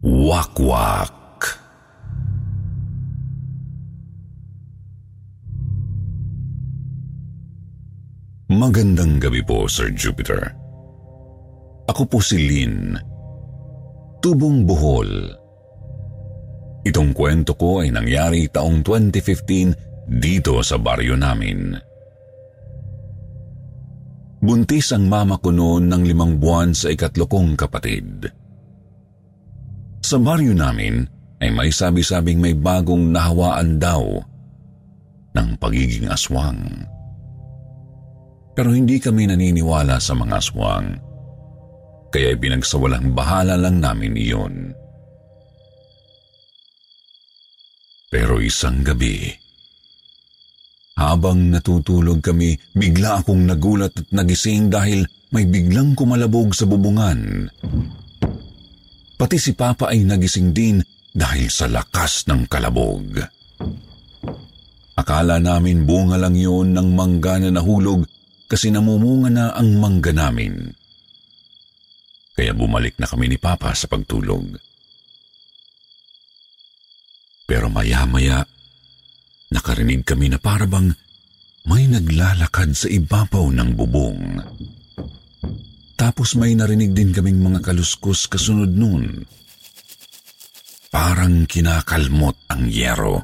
Wakwak. Magandang gabi po, Sir Jupiter. Ako po si Lynn. Tubong Bohol. Itong kwento ko ay nangyari taong 2015 dito sa baryo namin. Buntis ang mama ko noon ng limang buwan sa ikatlo kong kapatid. Sa baryo namin ay may sabi-sabing may bagong nahawaan daw ng pagiging aswang. Pero hindi kami naniniwala sa mga aswang. Kaya pinagsawalang bahala lang namin iyon. Pero isang gabi, habang natutulog kami, bigla akong nagulat at nagising dahil may biglang kumalabog sa bubungan. Pati si Papa ay nagising din dahil sa lakas ng kalabog. Akala namin bunga lang yun ng mangga na nahulog kasi namumunga na ang mangga namin. Kaya bumalik na kami ni Papa sa pagtulog. Pero maya-maya, nakarinig kami na parabang may naglalakad sa ibabaw ng bubong. Tapos may narinig din kaming mga kaluskos kasunod nun. Parang kinakalmot ang yero.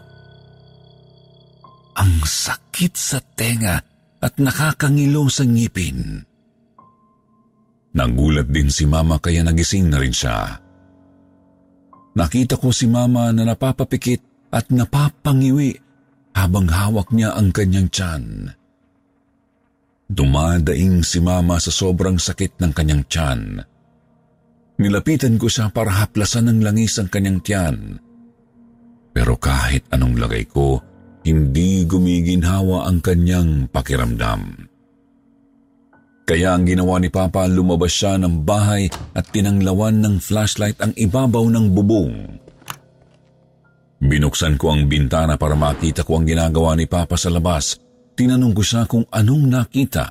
Ang sakit sa tenga at nakakangilo sa ngipin. Nagulat din si Mama kaya nagising na rin siya. Nakita ko si Mama na napapapikit at napapangiwi habang hawak niya ang kanyang tiyan. Dumadaing si Mama sa sobrang sakit ng kanyang tiyan. Nilapitan ko siya para haplasan ng langis ang kanyang tiyan. Pero kahit anong lagay ko, hindi gumiginhawa ang kanyang pakiramdam. Kaya ang ginawa ni Papa, lumabas siya ng bahay at tinanglawan ng flashlight ang ibabaw ng bubong. Binuksan ko ang bintana para makita ko ang ginagawa ni Papa sa labas. Tinanong ko siya kung anong nakita.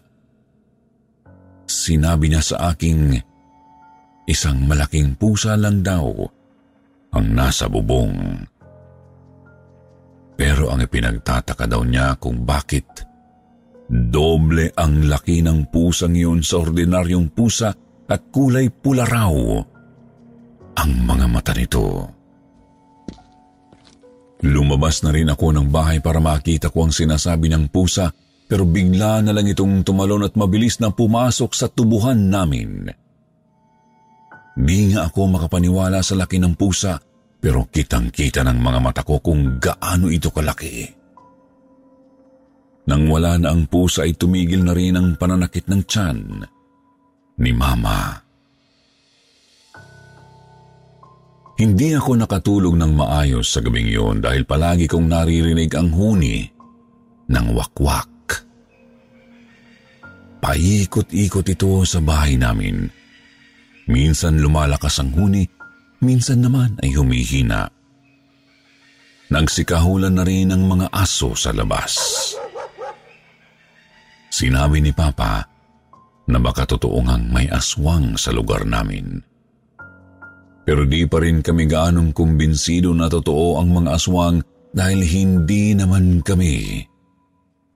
Sinabi niya sa aking isang malaking pusa lang daw ang nasa bubong. Pero ang ipinagtataka daw niya kung bakit doble ang laki ng pusang iyon sa ordinaryong pusa at kulay pula raw ang mga mata nito. Lumabas na rin ako ng bahay para makita ko ang sinasabi ng pusa pero bigla na lang itong tumalon at mabilis na pumasok sa tubuhan namin. Di nga ako makapaniwala sa laki ng pusa pero kitang-kita ng mga mata ko kung gaano ito kalaki. Nang wala na ang pusa ay tumigil na rin ang pananakit ng tiyan ni Mama. Hindi ako nakatulog ng maayos sa gabing yun dahil palagi kong naririnig ang huni ng wakwak. Paikot-ikot ito sa bahay namin. Minsan lumalakas ang huni, minsan naman ay humihina. Nagsikahulan na rin ang mga aso sa labas. Sinabi ni Papa na baka totoo ngang may aswang sa lugar namin. Pero di pa rin kami gaanong kumbinsido na totoo ang mga aswang dahil hindi naman kami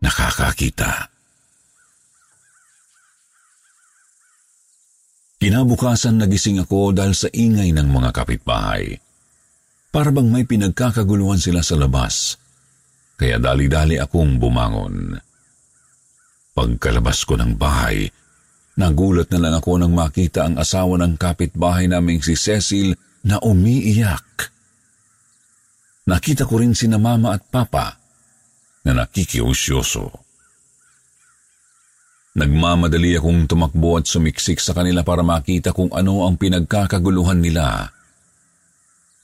nakakakita. Kinabukasan nagising ako dahil sa ingay ng mga kapitbahay. Para bang may pinagkakaguluhan sila sa labas, kaya dali-dali akong bumangon. Pagkalabas ko ng bahay, nagulat na lang ako nang makita ang asawa ng kapitbahay naming si Cecil na umiiyak. Nakita ko rin sina mama at papa na nakikiusyoso. Nagmamadali akong tumakbo at sumiksik sa kanila para makita kung ano ang pinagkakaguluhan nila.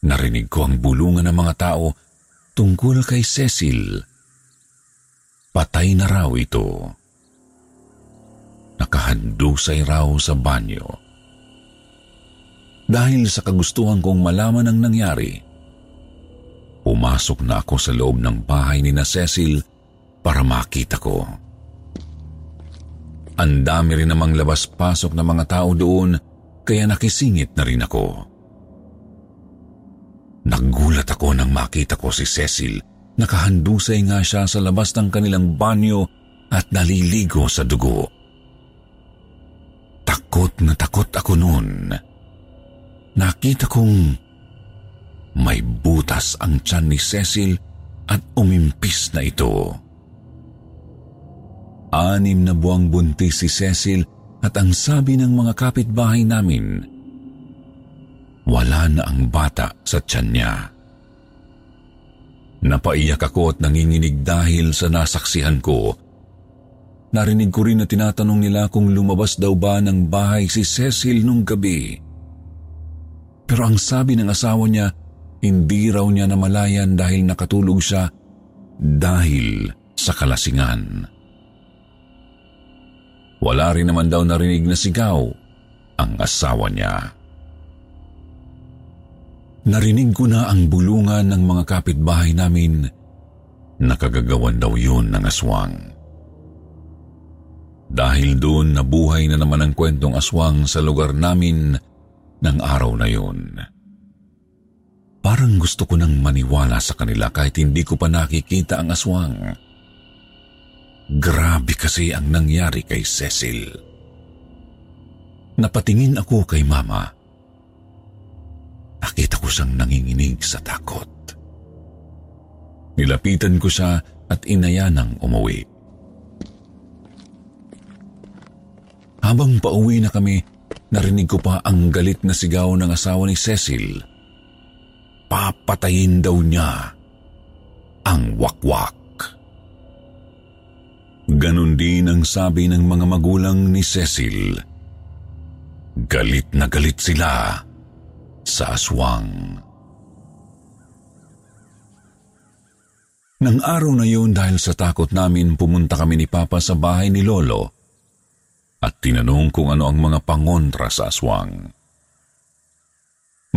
Narinig ko ang bulungan ng mga tao tungkol kay Cecil. Patay na raw ito. Nakahandusay raw sa banyo. Dahil sa kagustuhan kong malaman ang nangyari, pumasok na ako sa loob ng bahay ni na Cecil para makita ko. Ang dami rin namang labas-pasok ng mga tao doon kaya nakisingit na rin ako. Nagulat ako nang makita ko si Cecil. Nakahandusay nga siya sa labas ng kanilang banyo at naliligo sa dugo. Takot na takot ako noon. Nakita kong may butas ang tiyan ni Cecil at umimpis na ito. Anim na buwang buntis si Cecil at ang sabi ng mga kapitbahay namin, wala na ang bata sa tiyan niya. Napaiyak ako at nanginginig dahil sa nasaksihan ko. Narinig ko rin na tinatanong nila kung lumabas daw ba ng bahay si Cecil nung gabi. Pero ang sabi ng asawa niya, hindi raw niya namalayan dahil nakatulog siya dahil sa kalasingan. Wala rin naman daw narinig na sigaw ang asawa niya. Narinig ko na ang bulungan ng mga kapitbahay namin na kagagawan daw yun ng aswang. Dahil doon nabuhay na naman ang kwentong aswang sa lugar namin ng araw na yun. Parang gusto ko nang maniwala sa kanila kahit hindi ko pa nakikita ang aswang. Grabe kasi ang nangyari kay Cecil. Napatingin ako kay Mama Nakita ko siyang nanginginig sa takot. Nilapitan ko siya at inaya ng umuwi. Habang pauwi na kami, narinig ko pa ang galit na sigaw ng asawa ni Cecil. Papatayin daw niya ang wakwak. Ganon din ang sabi ng mga magulang ni Cecil. Galit na galit sila sa aswang. Nang araw na yun dahil sa takot namin pumunta kami ni Papa sa bahay ni Lolo at tinanong kung ano ang mga pangontra sa aswang.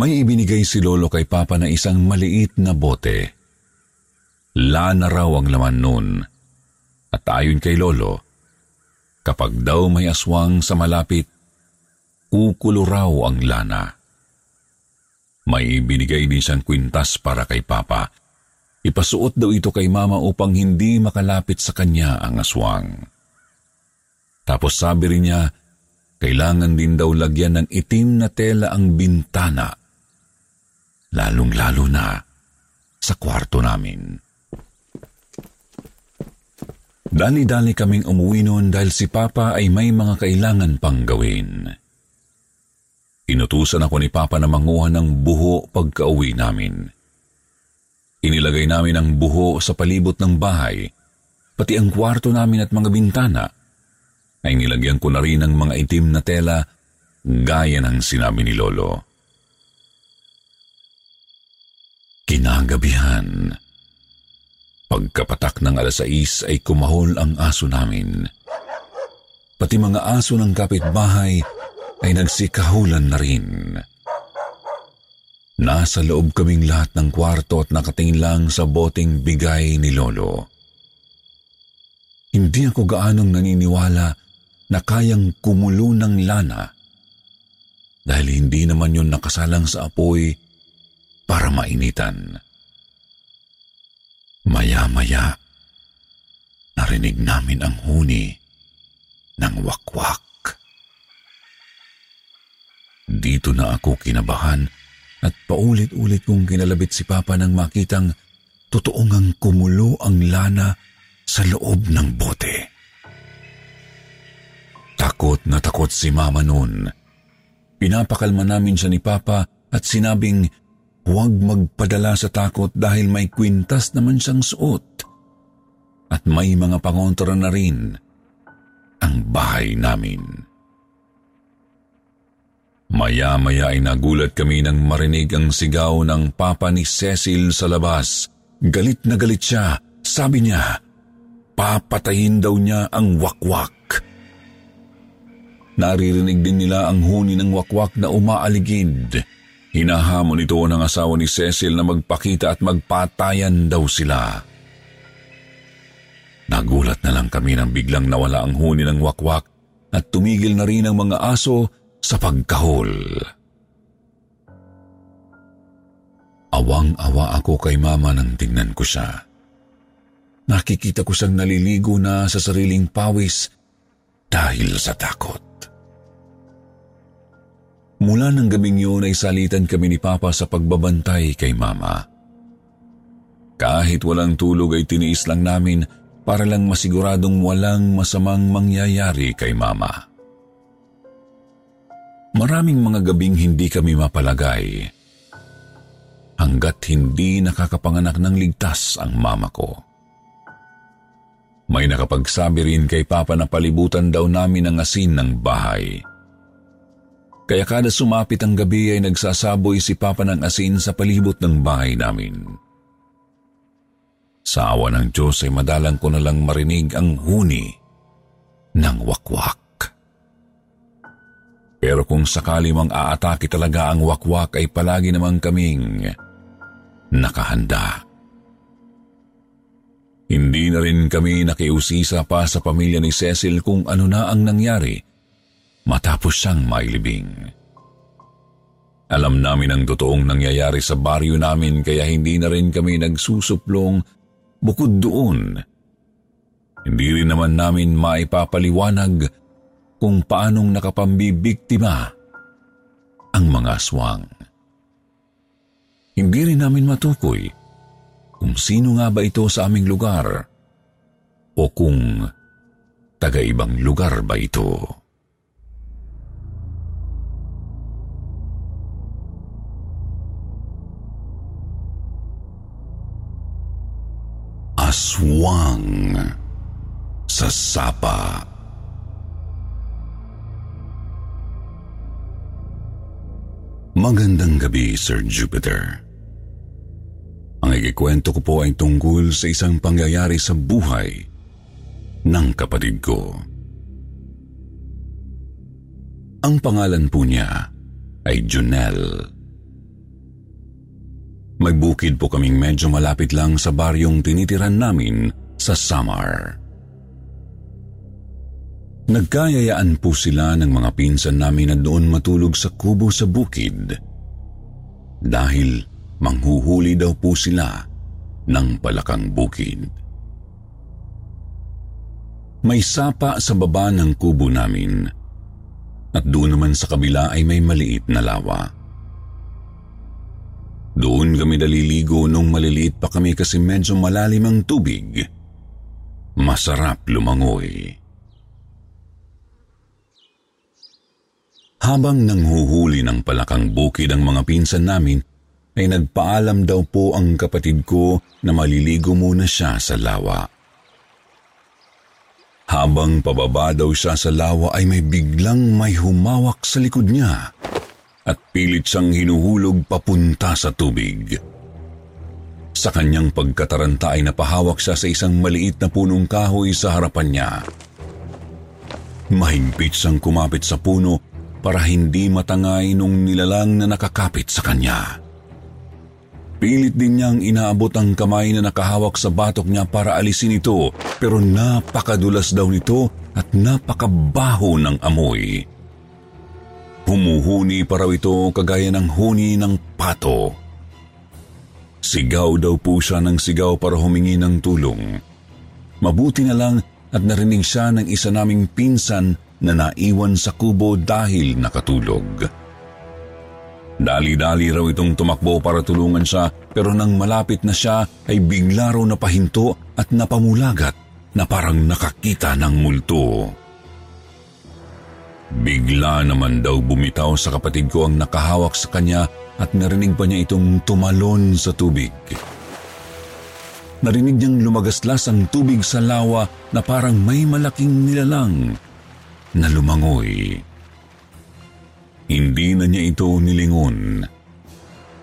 May ibinigay si Lolo kay Papa na isang maliit na bote. Lana raw ang laman nun. At ayon kay Lolo, kapag daw may aswang sa malapit, kukulo raw ang lana. May binigay din siyang kwintas para kay Papa. Ipasuot daw ito kay Mama upang hindi makalapit sa kanya ang aswang. Tapos sabi rin niya, kailangan din daw lagyan ng itim na tela ang bintana, lalong-lalo na sa kwarto namin. Dali-dali kaming umuwi noon dahil si Papa ay may mga kailangan pang gawin. Inutusan ako ni Papa na manguha ng buho pagka-uwi namin. Inilagay namin ang buho sa palibot ng bahay, pati ang kwarto namin at mga bintana, ay nilagyan ko na rin ng mga itim na tela gaya ng sinabi ni Lolo. Kinagabihan, pagkapatak ng alas 6 ay kumahol ang aso namin. Pati mga aso ng kapitbahay ay nagsikahulan na rin. Nasa loob kaming lahat ng kwarto at nakatingin lang sa boteng bigay ni Lolo. Hindi ako gaanong naniniwala na kayang kumulo ng lana dahil hindi naman yun nakasalang sa apoy para mainitan. Maya-maya, narinig namin ang huni ng wakwak. Dito na ako kinabahan at paulit-ulit kong kinalabit si Papa nang makitang totoo ngang kumulo ang lana sa loob ng bote. Takot na takot si Mama noon. Pinapakalma namin siya ni Papa at sinabing huwag magpadala sa takot dahil may kwintas naman siyang suot. at may mga pangontra na rin ang bahay namin. Maya-maya ay nagulat kami nang marinig ang sigaw ng papa ni Cecil sa labas. Galit na galit siya. Sabi niya, papatayin daw niya ang wakwak. Naririnig din nila ang huni ng wakwak na umaaligid. Hinahamon ito ng asawa ni Cecil na magpakita at magpatayan daw sila. Nagulat na lang kami nang biglang nawala ang huni ng wakwak at tumigil na rin ang mga aso sa pagkahol. Awang-awa ako kay mama nang tingnan ko siya. Nakikita ko siyang naliligo na sa sariling pawis dahil sa takot. Mula ng gabing yun ay salitan kami ni Papa sa pagbabantay kay Mama. Kahit walang tulog ay tiniis lang namin para lang masiguradong walang masamang mangyayari kay mama. Maraming mga gabing hindi kami mapalagay hanggat hindi nakakapanganak ng ligtas ang mama ko. May nakapagsabi rin kay Papa na palibutan daw namin ang asin ng bahay. Kaya kada sumapit ang gabi ay nagsasaboy si Papa ng asin sa palibot ng bahay namin. Sa awa ng Diyos ay madalang ko na lang marinig ang huni ng wakwak. Pero kung sakali mang aatake talaga ang wakwak ay palagi namang kaming nakahanda. Hindi na rin kami nakiusisa pa sa pamilya ni Cecil kung ano na ang nangyari matapos siyang mailibing. Alam namin ang totoong nangyayari sa baryo namin kaya hindi na rin kami nagsusuplong Bukod doon, hindi rin naman namin maipapaliwanag kung paanong nakapambibiktima ang mga aswang. Hindi rin namin matukoy kung sino nga ba ito sa aming lugar o kung taga-ibang lugar ba ito. Aswang sa sapa. Magandang gabi, Sir Jupiter. Ang ikikwento ko po ay tungkol sa isang pangyayari sa buhay ng kapatid ko. Ang pangalan po niya ay Junelle. May bukid po kaming medyo malapit lang sa baryong tinitiran namin sa Samar. Nagkayayaan po sila ng mga pinsan namin na doon matulog sa kubo sa bukid dahil manghuhuli daw po sila ng palakang bukid. May sapa sa baba ng kubo namin at doon naman sa kabila ay may maliit na lawa. Doon kami naliligo nung maliliit pa kami kasi medyo malalim ang tubig. Masarap lumangoy. Habang nanghuhuli ng palakang bukid ang mga pinsan namin, ay nagpaalam daw po ang kapatid ko na maliligo muna siya sa lawa. Habang pababa daw siya sa lawa ay may biglang may humawak sa likod niya at pilit siyang hinuhulog papunta sa tubig. Sa kanyang pagkataranta ay napahawak siya sa isang maliit na punong kahoy sa harapan niya. Mahigpit siyang kumapit sa puno para hindi matangay nung nilalang na nakakapit sa kanya. Pilit din niyang inaabot ang kamay na nakahawak sa batok niya para alisin ito pero napakadulas daw nito at napakabaho ng amoy. Humuhuni pa raw ito kagaya ng huni ng pato. Sigaw daw po siya ng sigaw para humingi ng tulong. Mabuti na lang at narinig siya ng isa naming pinsan na naiwan sa kubo dahil nakatulog. Dali-dali raw itong tumakbo para tulungan siya pero nang malapit na siya ay bigla raw napahinto at napamulagat na parang nakakita ng multo. Bigla naman daw bumitaw sa kapatid ko ang nakahawak sa kanya at narinig pa niya itong tumalon sa tubig. narinig niyang lumagaslas ang tubig sa lawa na parang may malaking nilalang na lumangoy. Hindi na niya ito nilingon.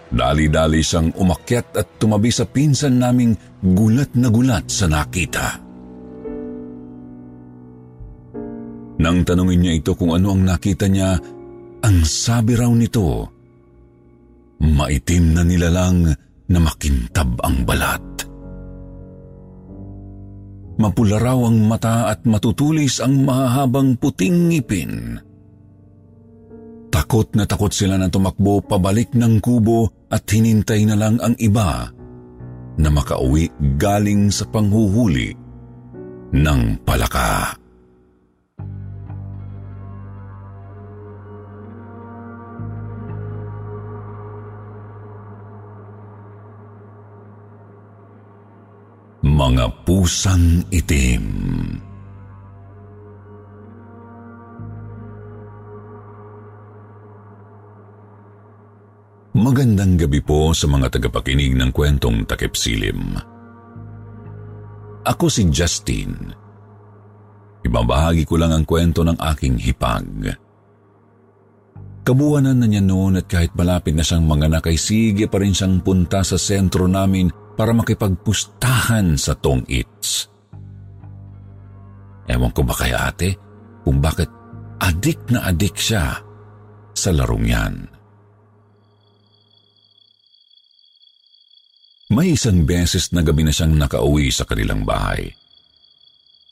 Dali-dali siyang umakyat at tumabi sa pinsan naming gulat na gulat sa nakita. Nang tanungin niya ito kung ano ang nakita niya, ang sabi raw nito, maitim na nilalang na makintab ang balat. Mapula raw ang mata at matutulis ang mahahabang puting ngipin. Takot na takot sila na tumakbo pabalik ng kubo at hinintay na lang ang iba na makauwi galing sa panghuhuli ng palaka. Mga pusang itim. Magandang gabi po sa mga tagapakinig ng kwentong takip silim. Ako si Justin. Ibabahagi ko lang ang kwento ng aking hipag. Kabuwanan na niya noon at kahit malapit na siyang manganak ay sige pa rin siyang punta sa sentro namin para makipagpustahan sa tong its. Ewan ko ba kay ate kung bakit adik na adik siya sa larong yan. May isang beses na gabi na siyang nakauwi sa kanilang bahay.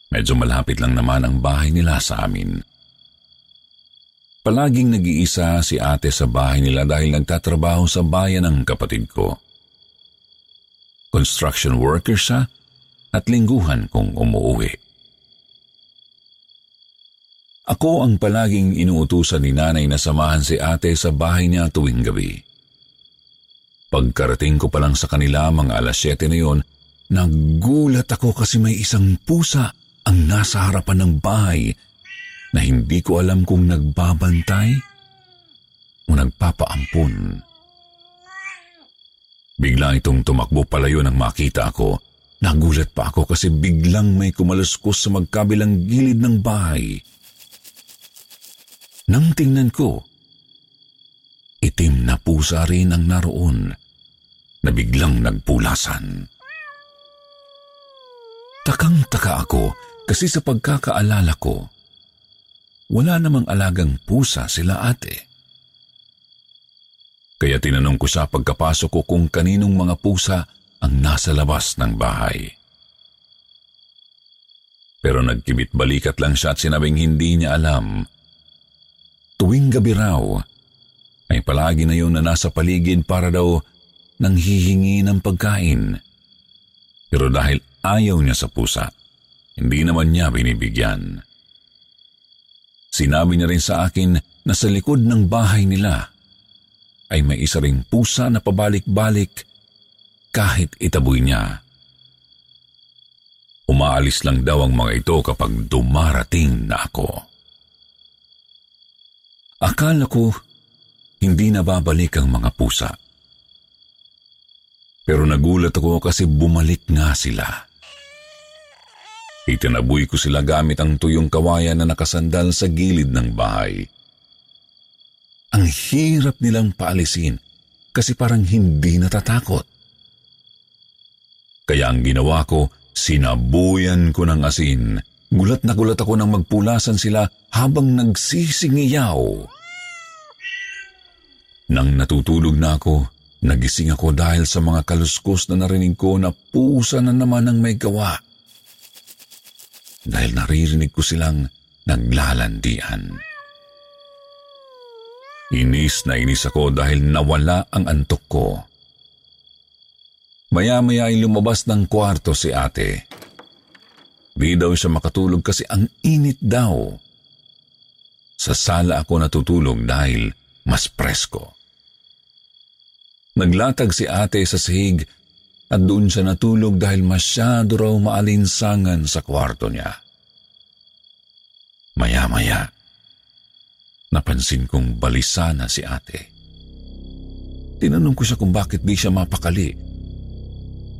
Medyo malapit lang naman ang bahay nila sa amin. Palaging nag-iisa si ate sa bahay nila dahil nagtatrabaho sa bayan ng kapatid ko. Construction worker siya at lingguhan kung umuwi. Ako ang palaging inuutusan ni nanay na samahan si ate sa bahay niya tuwing gabi. Pagkarating ko pa lang sa kanila mga alas 7 na yon, nagulat ako kasi may isang pusa ang nasa harapan ng bahay na hindi ko alam kung nagbabantay o nagpapaampun. Bigla itong tumakbo palayo nang makita ako. Nagulat pa ako kasi biglang may kumaluskos sa magkabilang gilid ng bahay. Nang tingnan ko, itim na pusa rin ang naroon na biglang nagpulasan. Takang-taka ako kasi sa pagkakaalala ko, wala namang alagang pusa sila ate. Kaya tinanong ko siya pagkapasok ko kung kaninong mga pusa ang nasa labas ng bahay. Pero nagkibit balikat lang siya at sinabing hindi niya alam. Tuwing gabi raw, ay palagi na yun na nasa paligid para daw nang hihingi ng pagkain. Pero dahil ayaw niya sa pusa, hindi naman niya binibigyan. Sinabi niya rin sa akin na sa likod ng bahay nila ay may isa ring pusa na pabalik-balik kahit itaboy niya. Umaalis lang daw ang mga ito kapag dumarating na ako. Akala ko hindi na babalik ang mga pusa. Pero nagulat ako kasi bumalik nga sila. Itinaboy ko sila gamit ang tuyong kawayan na nakasandal sa gilid ng bahay. Ang hirap nilang paalisin kasi parang hindi natatakot. Kaya ang ginawa ko, sinabuyan ko ng asin. Gulat na gulat ako nang magpulasan sila habang nagsisingiyaw. Nang natutulog na ako, nagising ako dahil sa mga kaluskos na narinig ko na pusa na naman ang may gawa. Dahil naririnig ko silang naglalandian. Inis na inis ako dahil nawala ang antok ko. Maya-maya ay lumabas ng kwarto si ate. Di daw siya makatulog kasi ang init daw. Sa sala ako natutulog dahil mas presko. Naglatag si ate sa sihig at doon siya natulog dahil masyado raw maalinsangan sa kwarto niya. Maya-maya, Napansin kong balisa na si ate. Tinanong ko siya kung bakit di siya mapakali.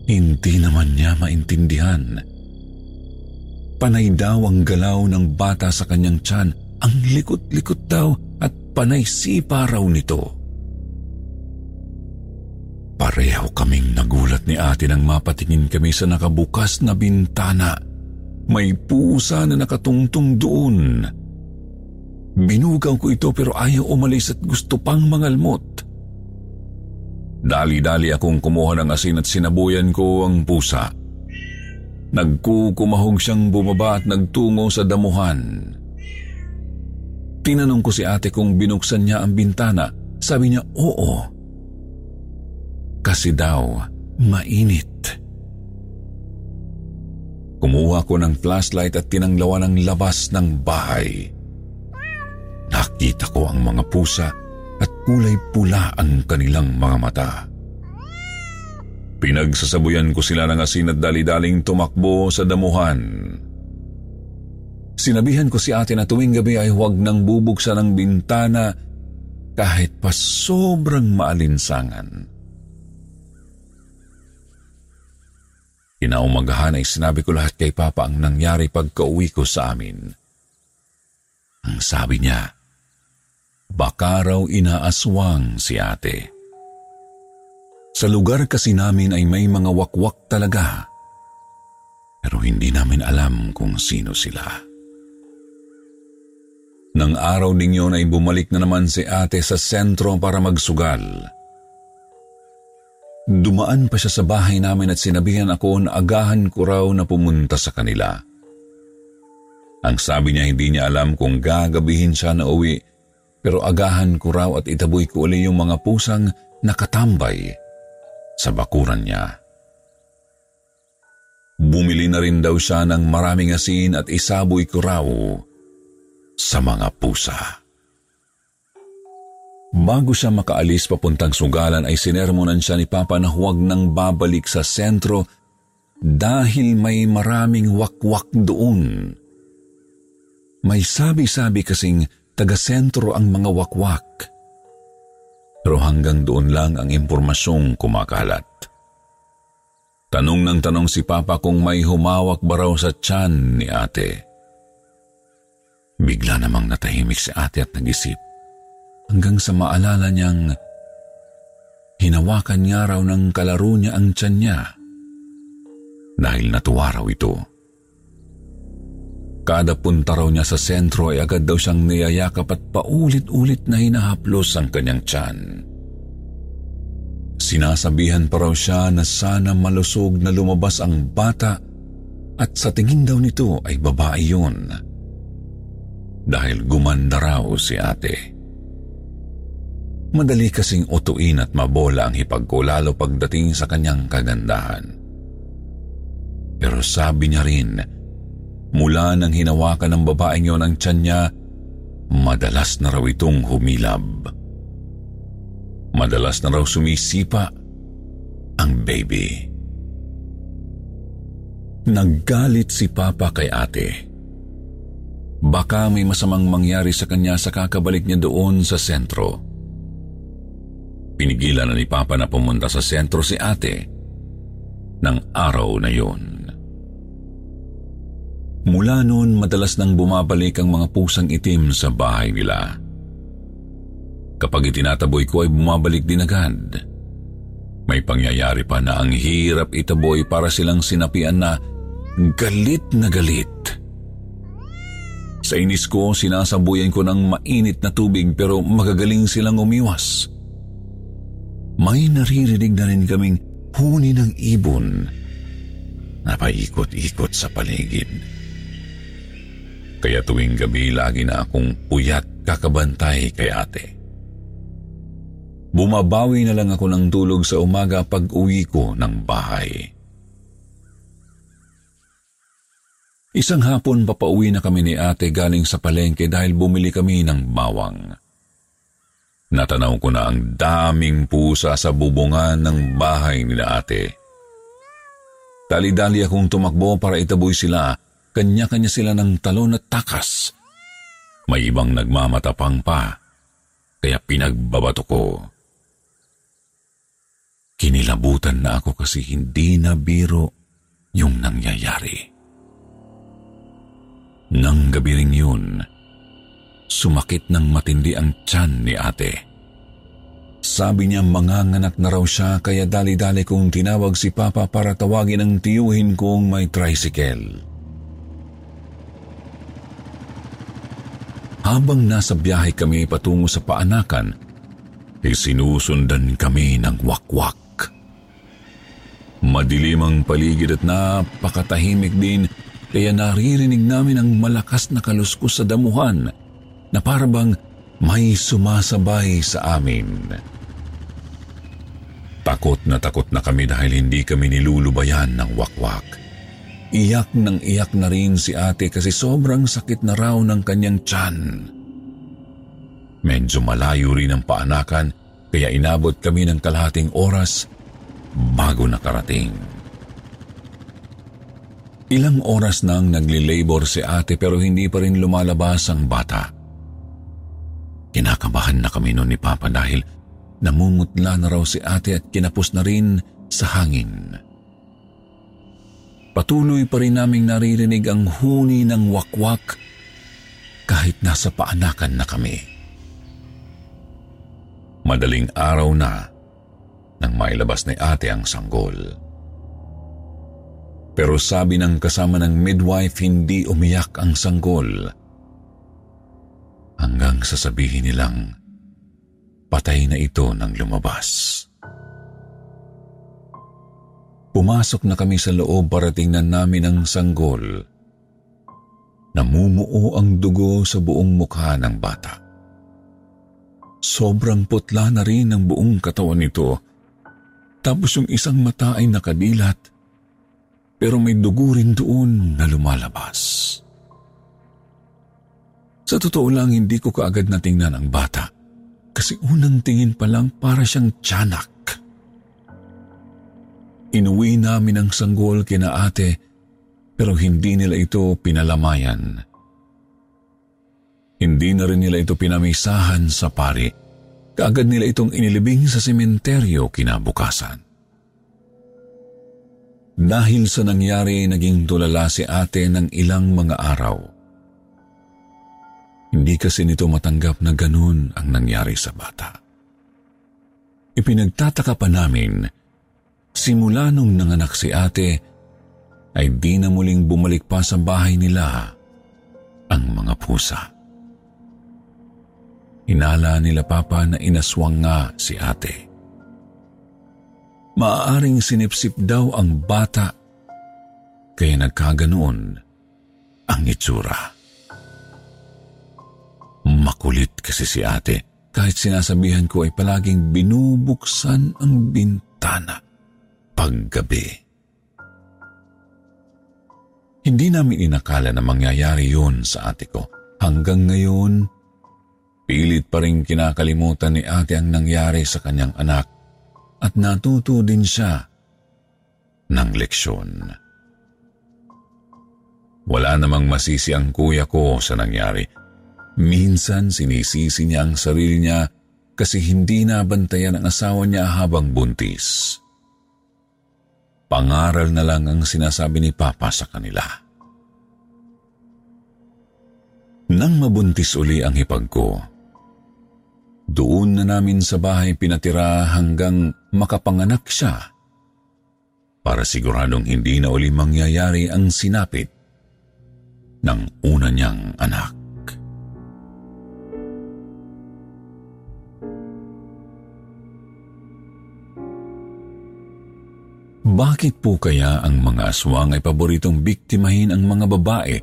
Hindi naman niya maintindihan. Panay daw ang galaw ng bata sa kanyang tiyan. Ang likot-likot daw at panay sipa raw nito. Pareho kaming nagulat ni ate nang mapatingin kami sa nakabukas na bintana. May pusa na nakatungtong doon. Binugaw ko ito pero ayaw umalis at gusto pang mangalmot. Dali-dali akong kumuha ng asin at sinabuyan ko ang pusa. Nagkukumahog siyang bumaba at nagtungo sa damuhan. Tinanong ko si ate kung binuksan niya ang bintana. Sabi niya, oo. Kasi daw, mainit. Kumuha ko ng flashlight at tinanglawan ang labas ng bahay. Nakita ko ang mga pusa at kulay pula ang kanilang mga mata. Pinagsasabuyan ko sila ng asin at dali-daling tumakbo sa damuhan. Sinabihan ko si ate na tuwing gabi ay huwag nang bubuksan ang bintana kahit pa sobrang maalinsangan. Inaumagahan ay sinabi ko lahat kay Papa ang nangyari pagka-uwi ko sa amin. Ang sabi niya, Baka raw inaaswang si ate. Sa lugar kasi namin ay may mga wakwak talaga. Pero hindi namin alam kung sino sila. Nang araw ding yun ay bumalik na naman si ate sa sentro para magsugal. Dumaan pa siya sa bahay namin at sinabihan ako na agahan ko raw na pumunta sa kanila. Ang sabi niya hindi niya alam kung gagabihin siya na uwi pero agahan ko raw at itaboy ko uli yung mga pusang nakatambay sa bakuran niya. Bumili na rin daw siya ng maraming asin at isaboy ko raw sa mga pusa. Bago siya makaalis papuntang sugalan ay sinermonan siya ni Papa na huwag nang babalik sa sentro dahil may maraming wakwak doon. May sabi-sabi kasing taga-sentro ang mga wakwak. Pero hanggang doon lang ang impormasyong kumakalat. Tanong ng tanong si Papa kung may humawak ba raw sa tiyan ni ate. Bigla namang natahimik si ate at nag-isip hanggang sa maalala niyang hinawakan niya raw ng kalaro niya ang tiyan niya dahil natuwa raw ito. Kada punta raw niya sa sentro ay agad daw siyang niyayakap at paulit-ulit na hinahaplos ang kanyang tiyan. Sinasabihan pa raw siya na sana malusog na lumabas ang bata at sa tingin daw nito ay babae yun. Dahil gumanda raw si ate. Madali kasing utuin at mabola ang hipag ko lalo pagdating sa kanyang kagandahan. Pero sabi niya rin Mula nang hinawakan ng babaeng yon ang tiyan niya, madalas na raw itong humilab. Madalas na raw sumisipa ang baby. Naggalit si Papa kay ate. Baka may masamang mangyari sa kanya sa kakabalik niya doon sa sentro. Pinigilan na ni Papa na pumunta sa sentro si ate ng araw na yun. Mula noon madalas nang bumabalik ang mga pusang itim sa bahay nila. Kapag itinataboy ko ay bumabalik din agad. May pangyayari pa na ang hirap itaboy para silang sinapian na galit na galit. Sa inis ko, sinasabuyan ko ng mainit na tubig pero magagaling silang umiwas. May naririnig na rin kaming huni ng ibon na paikot-ikot sa paligid. Kaya tuwing gabi lagi na akong puyat kakabantay kay ate. Bumabawi na lang ako ng tulog sa umaga pag uwi ko ng bahay. Isang hapon papauwi na kami ni ate galing sa palengke dahil bumili kami ng bawang. Natanaw ko na ang daming pusa sa bubungan ng bahay ni ate. Dali-dali akong tumakbo para itaboy sila kanya-kanya sila ng talon at takas. May ibang nagmamatapang pa, kaya pinagbabato ko. Kinilabutan na ako kasi hindi na biro yung nangyayari. Nang gabi ring yun, sumakit ng matindi ang tiyan ni ate. Sabi niya manganganak na raw siya kaya dali-dali kong tinawag si Papa para tawagin ang tiyuhin kong may tricycle. Habang nasa biyahe kami patungo sa paanakan, ay sinusundan kami ng wakwak. Madilim ang paligid at napakatahimik din kaya naririnig namin ang malakas na kaluskos sa damuhan na parabang may sumasabay sa amin. Takot na takot na kami dahil hindi kami nilulubayan ng wakwak. Iyak ng iyak na rin si ate kasi sobrang sakit na raw ng kanyang tiyan. Medyo malayo rin ang paanakan kaya inabot kami ng kalahating oras bago nakarating. Ilang oras nang nagli-labor si ate pero hindi pa rin lumalabas ang bata. Kinakabahan na kami noon ni Papa dahil namumutla na raw si ate at kinapos na rin sa hangin. Patuloy pa rin naming naririnig ang huni ng wakwak kahit nasa paanakan na kami. Madaling araw na nang mailabas ni ate ang sanggol. Pero sabi ng kasama ng midwife hindi umiyak ang sanggol. Hanggang sasabihin nilang patay na ito nang lumabas. Pumasok na kami sa loob para tingnan namin ang sanggol. Namumuo ang dugo sa buong mukha ng bata. Sobrang putla na rin ang buong katawan nito tapos yung isang mata ay nakadilat, pero may dugo rin doon na lumalabas. Sa totoo lang, hindi ko kaagad natingnan ang bata kasi unang tingin pa lang para siyang tiyanak. Inuwi namin ang sanggol kina ate pero hindi nila ito pinalamayan. Hindi na rin nila ito pinamisahan sa pari Kaagad nila itong inilibing sa sementeryo kinabukasan. Dahil sa nangyari, naging tulala si ate ng ilang mga araw. Hindi kasi nito matanggap na ganun ang nangyari sa bata. Ipinagtataka pa namin, simula nung nanganak si ate, ay di na muling bumalik pa sa bahay nila ang mga pusa. Hinala nila papa na inaswang nga si ate. Maaaring sinipsip daw ang bata kaya nagkaganoon ang itsura. Makulit kasi si ate kahit sinasabihan ko ay palaging binubuksan ang bintana paggabi. Hindi namin inakala na mangyayari yun sa ate ko. Hanggang ngayon, Pilit pa rin kinakalimutan ni ate ang nangyari sa kanyang anak at natuto din siya ng leksyon. Wala namang masisi ang kuya ko sa nangyari. Minsan sinisisi niya ang sarili niya kasi hindi nabantayan ang asawa niya habang buntis. Pangaral na lang ang sinasabi ni Papa sa kanila. Nang mabuntis uli ang hipag ko, doon na namin sa bahay pinatira hanggang makapanganak siya para siguradong hindi na uli mangyayari ang sinapit ng una niyang anak. Bakit po kaya ang mga aswang ay paboritong biktimahin ang mga babae,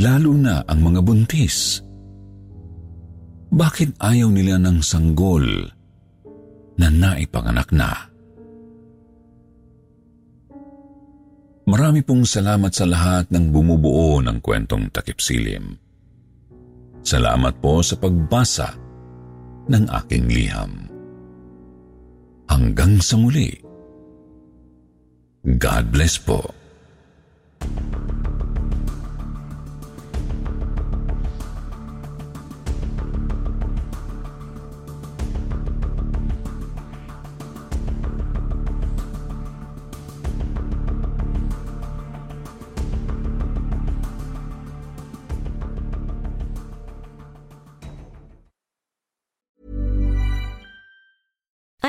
lalo na ang mga buntis? Bakit ayaw nila ng sanggol na naipanganak na? Marami pong salamat sa lahat ng bumubuo ng kwentong takipsilim. Salamat po sa pagbasa ng aking liham. Hanggang sa muli. God bless po.